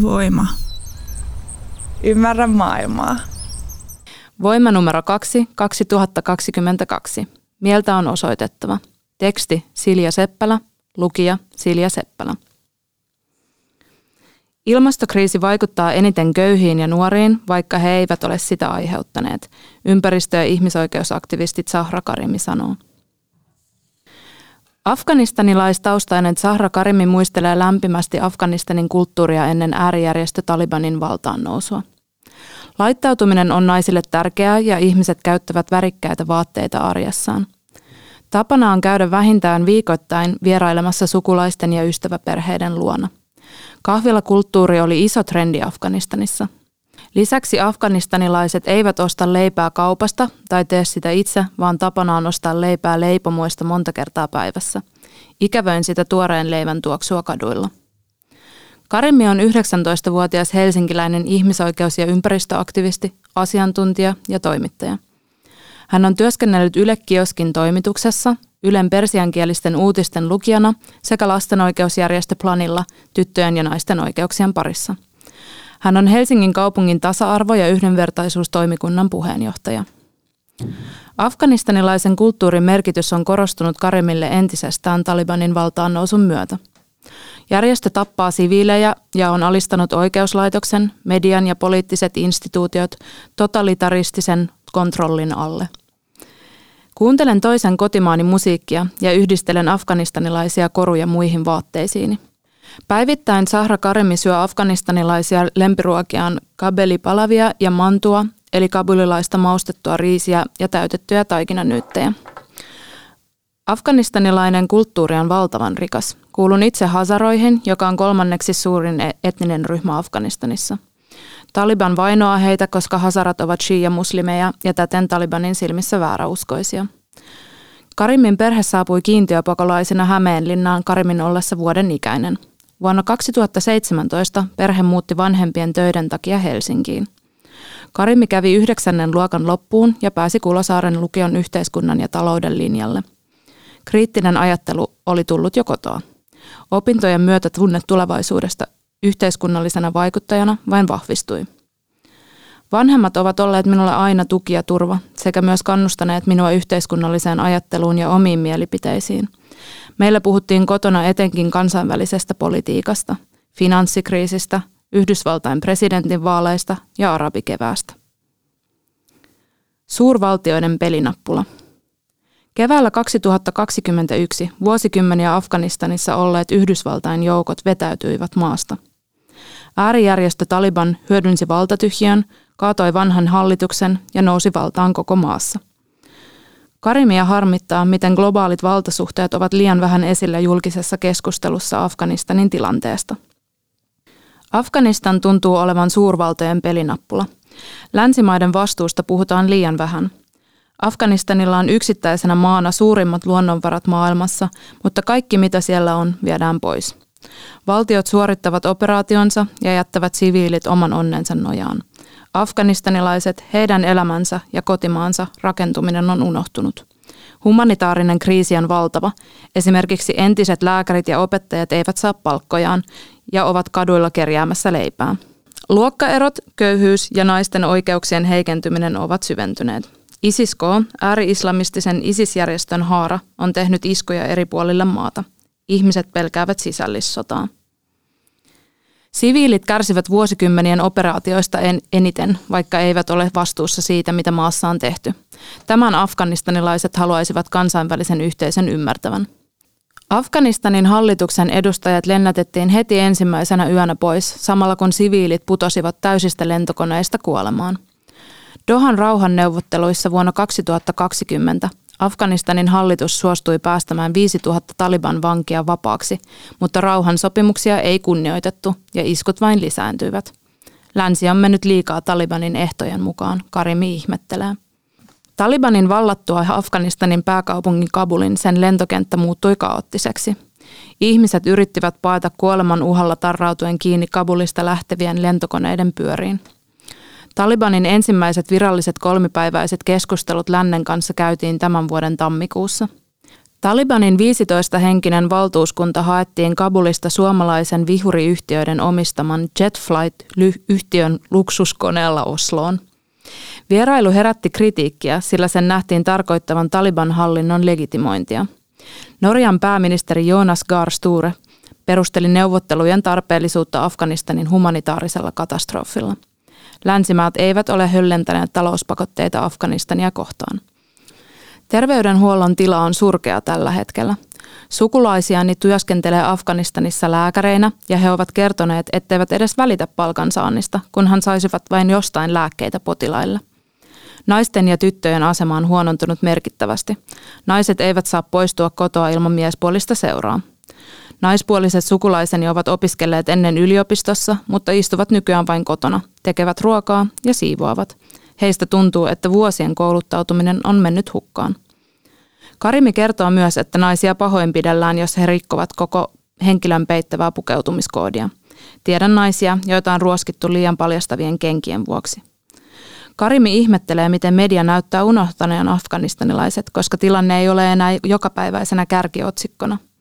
Voima. Ymmärrä maailmaa. Voima numero 2, 2022. Mieltä on osoitettava. Teksti Silja Seppälä, lukija Silja Seppälä. Ilmastokriisi vaikuttaa eniten köyhiin ja nuoriin, vaikka he eivät ole sitä aiheuttaneet, ympäristö- ja ihmisoikeusaktivistit Sahra Karimi sanoo. Afganistanilais-taustainen Sahra Karimi muistelee lämpimästi Afganistanin kulttuuria ennen äärijärjestö Talibanin valtaan nousua. Laittautuminen on naisille tärkeää ja ihmiset käyttävät värikkäitä vaatteita arjessaan. Tapana on käydä vähintään viikoittain vierailemassa sukulaisten ja ystäväperheiden luona. Kahvilakulttuuri oli iso trendi Afganistanissa. Lisäksi afganistanilaiset eivät osta leipää kaupasta tai tee sitä itse, vaan tapana on ostaa leipää leipomuista monta kertaa päivässä. Ikävöin sitä tuoreen leivän tuoksua kaduilla. Karimi on 19-vuotias helsinkiläinen ihmisoikeus- ja ympäristöaktivisti, asiantuntija ja toimittaja. Hän on työskennellyt Yle Kioskin toimituksessa, Ylen persiankielisten uutisten lukijana sekä lastenoikeusjärjestö Planilla tyttöjen ja naisten oikeuksien parissa. Hän on Helsingin kaupungin tasa-arvo- ja yhdenvertaisuustoimikunnan puheenjohtaja. Afganistanilaisen kulttuurin merkitys on korostunut Karimille entisestään Talibanin valtaan nousun myötä – Järjestö tappaa siviilejä ja on alistanut oikeuslaitoksen, median ja poliittiset instituutiot totalitaristisen kontrollin alle. Kuuntelen toisen kotimaani musiikkia ja yhdistelen afganistanilaisia koruja muihin vaatteisiini. Päivittäin Sahra Karemi syö afganistanilaisia lempiruokiaan kabelipalavia ja mantua, eli kabulilaista maustettua riisiä ja täytettyjä taikinanyyttejä. Afganistanilainen kulttuuri on valtavan rikas. Kuulun itse Hazaroihin, joka on kolmanneksi suurin e- etninen ryhmä Afganistanissa. Taliban vainoaa heitä, koska Hazarat ovat shia-muslimeja ja täten Talibanin silmissä vääräuskoisia. Karimin perhe saapui kiintiöpakolaisina Hämeenlinnaan Karimin ollessa vuoden ikäinen. Vuonna 2017 perhe muutti vanhempien töiden takia Helsinkiin. Karimi kävi yhdeksännen luokan loppuun ja pääsi Kulosaaren lukion yhteiskunnan ja talouden linjalle. Kriittinen ajattelu oli tullut jo kotoa. Opintojen myötä tunne tulevaisuudesta yhteiskunnallisena vaikuttajana vain vahvistui. Vanhemmat ovat olleet minulle aina tuki ja turva sekä myös kannustaneet minua yhteiskunnalliseen ajatteluun ja omiin mielipiteisiin. Meillä puhuttiin kotona etenkin kansainvälisestä politiikasta, finanssikriisistä, Yhdysvaltain presidentinvaaleista ja arabikeväästä. Suurvaltioiden pelinappula – Keväällä 2021 vuosikymmeniä Afganistanissa olleet Yhdysvaltain joukot vetäytyivät maasta. Äärijärjestö Taliban hyödynsi valtatyhjön, kaatoi vanhan hallituksen ja nousi valtaan koko maassa. Karimia harmittaa, miten globaalit valtasuhteet ovat liian vähän esillä julkisessa keskustelussa Afganistanin tilanteesta. Afganistan tuntuu olevan suurvaltojen pelinappula. Länsimaiden vastuusta puhutaan liian vähän – Afganistanilla on yksittäisenä maana suurimmat luonnonvarat maailmassa, mutta kaikki mitä siellä on viedään pois. Valtiot suorittavat operaationsa ja jättävät siviilit oman onnensa nojaan. Afganistanilaiset, heidän elämänsä ja kotimaansa rakentuminen on unohtunut. Humanitaarinen kriisi on valtava. Esimerkiksi entiset lääkärit ja opettajat eivät saa palkkojaan ja ovat kaduilla kerjäämässä leipää. Luokkaerot, köyhyys ja naisten oikeuksien heikentyminen ovat syventyneet. ISISK, ääri-islamistisen ISIS-järjestön haara, on tehnyt iskuja eri puolille maata. Ihmiset pelkäävät sisällissotaa. Siviilit kärsivät vuosikymmenien operaatioista en, eniten, vaikka eivät ole vastuussa siitä, mitä maassa on tehty. Tämän afganistanilaiset haluaisivat kansainvälisen yhteisön ymmärtävän. Afganistanin hallituksen edustajat lennätettiin heti ensimmäisenä yönä pois, samalla kun siviilit putosivat täysistä lentokoneista kuolemaan – Dohan rauhanneuvotteluissa vuonna 2020 Afganistanin hallitus suostui päästämään 5000 Taliban vankia vapaaksi, mutta rauhan sopimuksia ei kunnioitettu ja iskut vain lisääntyivät. Länsi on mennyt liikaa Talibanin ehtojen mukaan, Karimi ihmettelee. Talibanin vallattua Afganistanin pääkaupungin Kabulin sen lentokenttä muuttui kaoottiseksi. Ihmiset yrittivät paeta kuoleman uhalla tarrautuen kiinni Kabulista lähtevien lentokoneiden pyöriin. Talibanin ensimmäiset viralliset kolmipäiväiset keskustelut lännen kanssa käytiin tämän vuoden tammikuussa. Talibanin 15-henkinen valtuuskunta haettiin Kabulista suomalaisen vihuriyhtiöiden omistaman Jetflight-yhtiön luksuskoneella Osloon. Vierailu herätti kritiikkiä, sillä sen nähtiin tarkoittavan Taliban hallinnon legitimointia. Norjan pääministeri Jonas Gahr Sture perusteli neuvottelujen tarpeellisuutta Afganistanin humanitaarisella katastrofilla – Länsimaat eivät ole höllentäneet talouspakotteita Afganistania kohtaan. Terveydenhuollon tila on surkea tällä hetkellä. Sukulaisiani työskentelee Afganistanissa lääkäreinä ja he ovat kertoneet, etteivät edes välitä palkansaannista, kunhan saisivat vain jostain lääkkeitä potilaille. Naisten ja tyttöjen asema on huonontunut merkittävästi. Naiset eivät saa poistua kotoa ilman miespuolista seuraa. Naispuoliset sukulaiseni ovat opiskelleet ennen yliopistossa, mutta istuvat nykyään vain kotona, tekevät ruokaa ja siivoavat. Heistä tuntuu, että vuosien kouluttautuminen on mennyt hukkaan. Karimi kertoo myös, että naisia pahoinpidellään, jos he rikkovat koko henkilön peittävää pukeutumiskoodia. Tiedän naisia, joita on ruoskittu liian paljastavien kenkien vuoksi. Karimi ihmettelee, miten media näyttää unohtaneen afganistanilaiset, koska tilanne ei ole enää jokapäiväisenä kärkiotsikkona –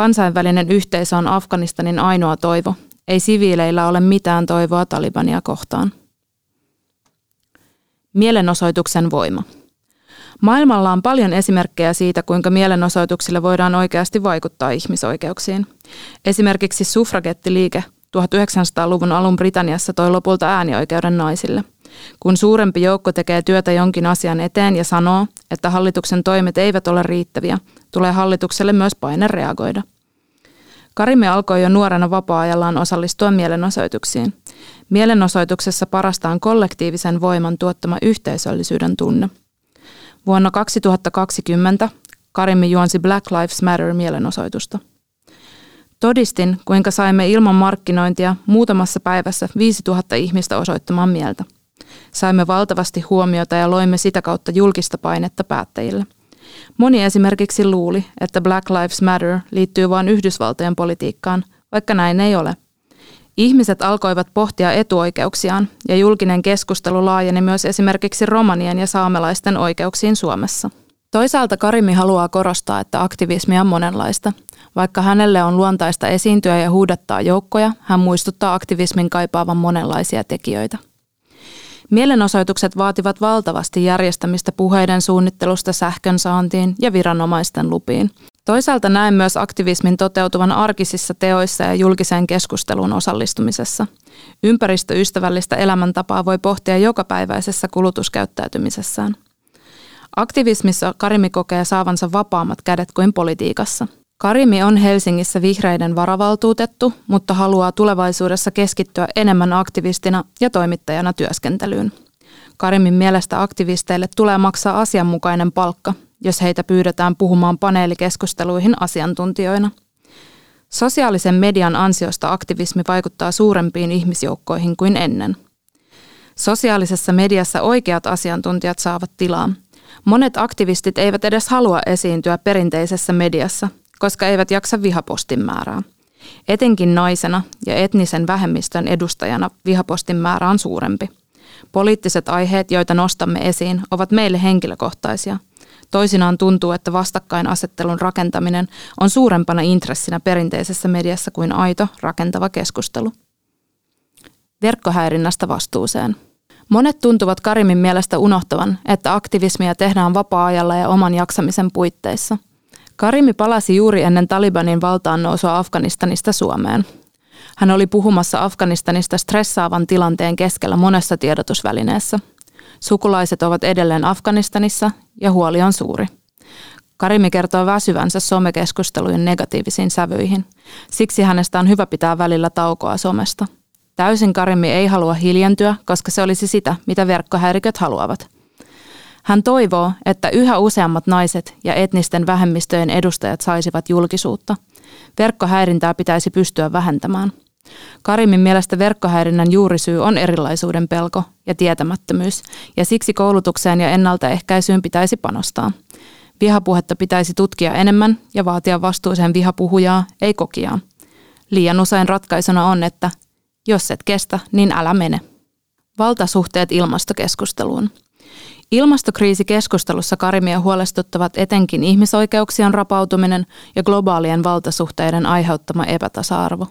Kansainvälinen yhteisö on Afganistanin ainoa toivo. Ei siviileillä ole mitään toivoa Talibania kohtaan. Mielenosoituksen voima. Maailmalla on paljon esimerkkejä siitä, kuinka mielenosoituksille voidaan oikeasti vaikuttaa ihmisoikeuksiin. Esimerkiksi suffragettiliike 1900-luvun alun Britanniassa toi lopulta äänioikeuden naisille. Kun suurempi joukko tekee työtä jonkin asian eteen ja sanoo, että hallituksen toimet eivät ole riittäviä, tulee hallitukselle myös paine reagoida. Karimi alkoi jo nuorena vapaa-ajallaan osallistua mielenosoituksiin. Mielenosoituksessa parastaan kollektiivisen voiman tuottama yhteisöllisyyden tunne. Vuonna 2020 Karimi juonsi Black Lives Matter mielenosoitusta. Todistin, kuinka saimme ilman markkinointia muutamassa päivässä 5000 ihmistä osoittamaan mieltä. Saimme valtavasti huomiota ja loimme sitä kautta julkista painetta päättäjille – Moni esimerkiksi luuli, että Black Lives Matter liittyy vain Yhdysvaltojen politiikkaan, vaikka näin ei ole. Ihmiset alkoivat pohtia etuoikeuksiaan ja julkinen keskustelu laajeni myös esimerkiksi romanien ja saamelaisten oikeuksiin Suomessa. Toisaalta Karimi haluaa korostaa, että aktivismia on monenlaista. Vaikka hänelle on luontaista esiintyä ja huudattaa joukkoja, hän muistuttaa aktivismin kaipaavan monenlaisia tekijöitä. Mielenosoitukset vaativat valtavasti järjestämistä puheiden suunnittelusta sähkön saantiin ja viranomaisten lupiin. Toisaalta näen myös aktivismin toteutuvan arkisissa teoissa ja julkiseen keskusteluun osallistumisessa. Ympäristöystävällistä elämäntapaa voi pohtia jokapäiväisessä kulutuskäyttäytymisessään. Aktivismissa Karimi kokee saavansa vapaammat kädet kuin politiikassa – Karimi on Helsingissä vihreiden varavaltuutettu, mutta haluaa tulevaisuudessa keskittyä enemmän aktivistina ja toimittajana työskentelyyn. Karimin mielestä aktivisteille tulee maksaa asianmukainen palkka, jos heitä pyydetään puhumaan paneelikeskusteluihin asiantuntijoina. Sosiaalisen median ansiosta aktivismi vaikuttaa suurempiin ihmisjoukkoihin kuin ennen. Sosiaalisessa mediassa oikeat asiantuntijat saavat tilaa. Monet aktivistit eivät edes halua esiintyä perinteisessä mediassa – koska eivät jaksa vihapostin määrää. Etenkin naisena ja etnisen vähemmistön edustajana vihapostin määrä on suurempi. Poliittiset aiheet, joita nostamme esiin, ovat meille henkilökohtaisia. Toisinaan tuntuu, että vastakkainasettelun rakentaminen on suurempana intressinä perinteisessä mediassa kuin aito, rakentava keskustelu. Verkkohäirinnästä vastuuseen. Monet tuntuvat Karimin mielestä unohtavan, että aktivismia tehdään vapaa-ajalla ja oman jaksamisen puitteissa – Karimi palasi juuri ennen Talibanin valtaan nousua Afganistanista Suomeen. Hän oli puhumassa Afganistanista stressaavan tilanteen keskellä monessa tiedotusvälineessä. Sukulaiset ovat edelleen Afganistanissa ja huoli on suuri. Karimi kertoo väsyvänsä somekeskustelujen negatiivisiin sävyihin. Siksi hänestä on hyvä pitää välillä taukoa somesta. Täysin Karimi ei halua hiljentyä, koska se olisi sitä, mitä verkkohäiriköt haluavat – Hän toivoo, että yhä useammat naiset ja etnisten vähemmistöjen edustajat saisivat julkisuutta. Verkkohäirintää pitäisi pystyä vähentämään. Karimin mielestä verkkohäirinnän juurisyy on erilaisuuden pelko ja tietämättömyys, ja siksi koulutukseen ja ennaltaehkäisyyn pitäisi panostaa. Vihapuhetta pitäisi tutkia enemmän ja vaatia vastuuseen vihapuhujaa, ei kokijaa. Liian usein ratkaisuna on, että jos et kestä, niin älä mene. Valtasuhteet ilmastokeskusteluun. Ilmastokriisikeskustelussa Karimia huolestuttavat etenkin ihmisoikeuksien rapautuminen ja globaalien valtasuhteiden aiheuttama epätasa-arvo.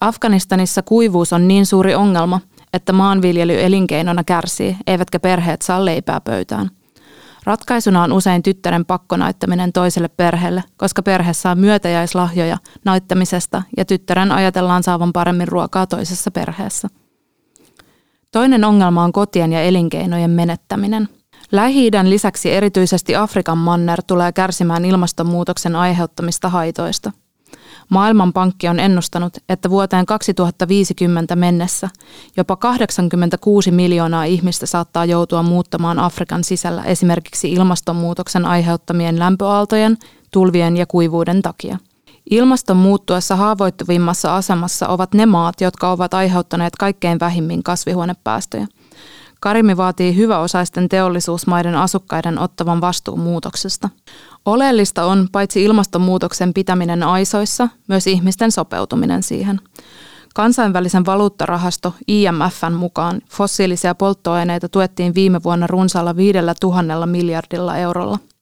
Afganistanissa kuivuus on niin suuri ongelma, että maanviljely elinkeinona kärsii, eivätkä perheet saa leipää pöytään. Ratkaisuna on usein tyttären pakkonaittaminen toiselle perheelle, koska perhe saa myötäjäislahjoja naittamisesta ja tyttären ajatellaan saavan paremmin ruokaa toisessa perheessä. Toinen ongelma on kotien ja elinkeinojen menettäminen. Lähi-idän lisäksi erityisesti Afrikan manner tulee kärsimään ilmastonmuutoksen aiheuttamista haitoista. Maailmanpankki on ennustanut, että vuoteen 2050 mennessä jopa 86 miljoonaa ihmistä saattaa joutua muuttamaan Afrikan sisällä esimerkiksi ilmastonmuutoksen aiheuttamien lämpöaaltojen, tulvien ja kuivuuden takia. Ilmaston muuttuessa haavoittuvimmassa asemassa ovat ne maat, jotka ovat aiheuttaneet kaikkein vähimmin kasvihuonepäästöjä. Karimi vaatii hyväosaisten teollisuusmaiden asukkaiden ottavan vastuun muutoksesta. Oleellista on paitsi ilmastonmuutoksen pitäminen aisoissa, myös ihmisten sopeutuminen siihen. Kansainvälisen valuuttarahasto IMFn mukaan fossiilisia polttoaineita tuettiin viime vuonna runsaalla viidellä tuhannella miljardilla eurolla –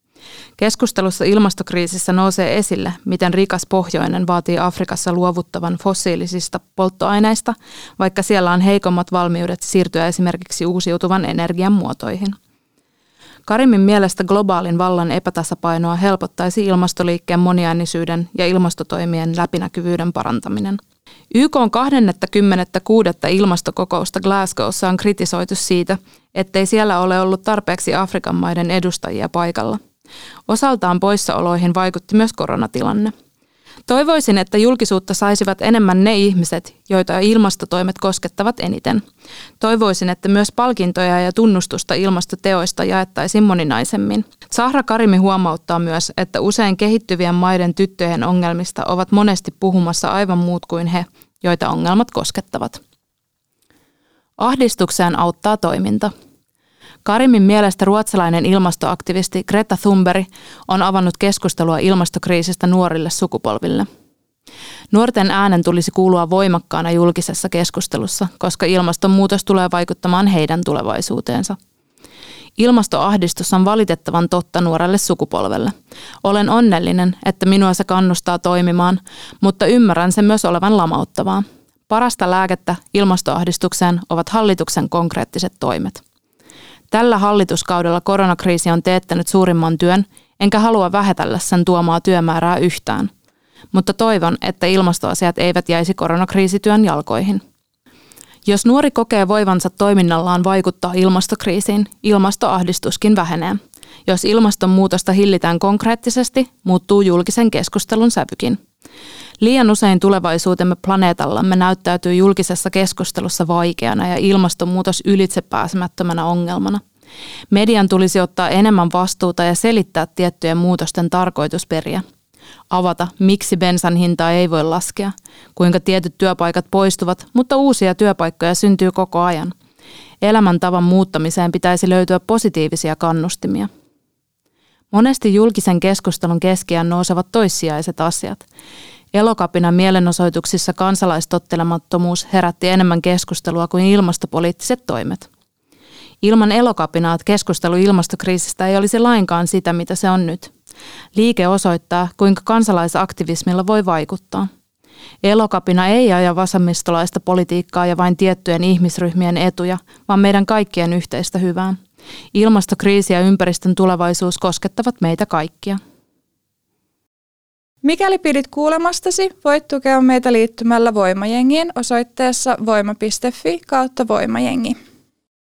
Keskustelussa ilmastokriisissä nousee esille, miten rikas pohjoinen vaatii Afrikassa luovuttavan fossiilisista polttoaineista, vaikka siellä on heikommat valmiudet siirtyä esimerkiksi uusiutuvan energian muotoihin. Karimin mielestä globaalin vallan epätasapainoa helpottaisi ilmastoliikkeen moniäänisyyden ja ilmastotoimien läpinäkyvyyden parantaminen. YK on 26. ilmastokokousta Glasgowssa on kritisoitu siitä, ettei siellä ole ollut tarpeeksi Afrikan maiden edustajia paikalla – Osaltaan poissaoloihin vaikutti myös koronatilanne. Toivoisin, että julkisuutta saisivat enemmän ne ihmiset, joita ilmastotoimet koskettavat eniten. Toivoisin, että myös palkintoja ja tunnustusta ilmastoteoista jaettaisiin moninaisemmin. Sahra Karimi huomauttaa myös, että usein kehittyvien maiden tyttöjen ongelmista ovat monesti puhumassa aivan muut kuin he, joita ongelmat koskettavat. Ahdistukseen auttaa toiminta. Karimin mielestä ruotsalainen ilmastoaktivisti Greta Thunberg on avannut keskustelua ilmastokriisistä nuorille sukupolville. Nuorten äänen tulisi kuulua voimakkaana julkisessa keskustelussa, koska ilmastonmuutos tulee vaikuttamaan heidän tulevaisuuteensa. Ilmastoahdistus on valitettavan totta nuorelle sukupolvelle. Olen onnellinen, että minua se kannustaa toimimaan, mutta ymmärrän sen myös olevan lamauttavaa. Parasta lääkettä ilmastoahdistukseen ovat hallituksen konkreettiset toimet. Tällä hallituskaudella koronakriisi on teettänyt suurimman työn, enkä halua vähätellä sen tuomaa työmäärää yhtään. Mutta toivon, että ilmastoasiat eivät jäisi koronakriisityön jalkoihin. Jos nuori kokee voivansa toiminnallaan vaikuttaa ilmastokriisiin, ilmastoahdistuskin vähenee. Jos ilmastonmuutosta hillitään konkreettisesti, muuttuu julkisen keskustelun sävykin. Liian usein tulevaisuutemme planeetallamme näyttäytyy julkisessa keskustelussa vaikeana ja ilmastonmuutos ylitsepääsemättömänä ongelmana. Median tulisi ottaa enemmän vastuuta ja selittää tiettyjen muutosten tarkoitusperiä. Avata, miksi bensan hintaa ei voi laskea, kuinka tietyt työpaikat poistuvat, mutta uusia työpaikkoja syntyy koko ajan. Elämäntavan muuttamiseen pitäisi löytyä positiivisia kannustimia. Monesti julkisen keskustelun keskiään nousevat toissijaiset asiat. Elokapina mielenosoituksissa kansalaistottelemattomuus herätti enemmän keskustelua kuin ilmastopoliittiset toimet. Ilman elokapinaat keskustelu ilmastokriisistä ei olisi lainkaan sitä, mitä se on nyt. Liike osoittaa, kuinka kansalaisaktivismilla voi vaikuttaa. Elokapina ei aja vasemmistolaista politiikkaa ja vain tiettyjen ihmisryhmien etuja, vaan meidän kaikkien yhteistä hyvää. Ilmastokriisi ja ympäristön tulevaisuus koskettavat meitä kaikkia. Mikäli pidit kuulemastasi, voit tukea meitä liittymällä Voimajengiin osoitteessa voima.fi kautta voimajengi.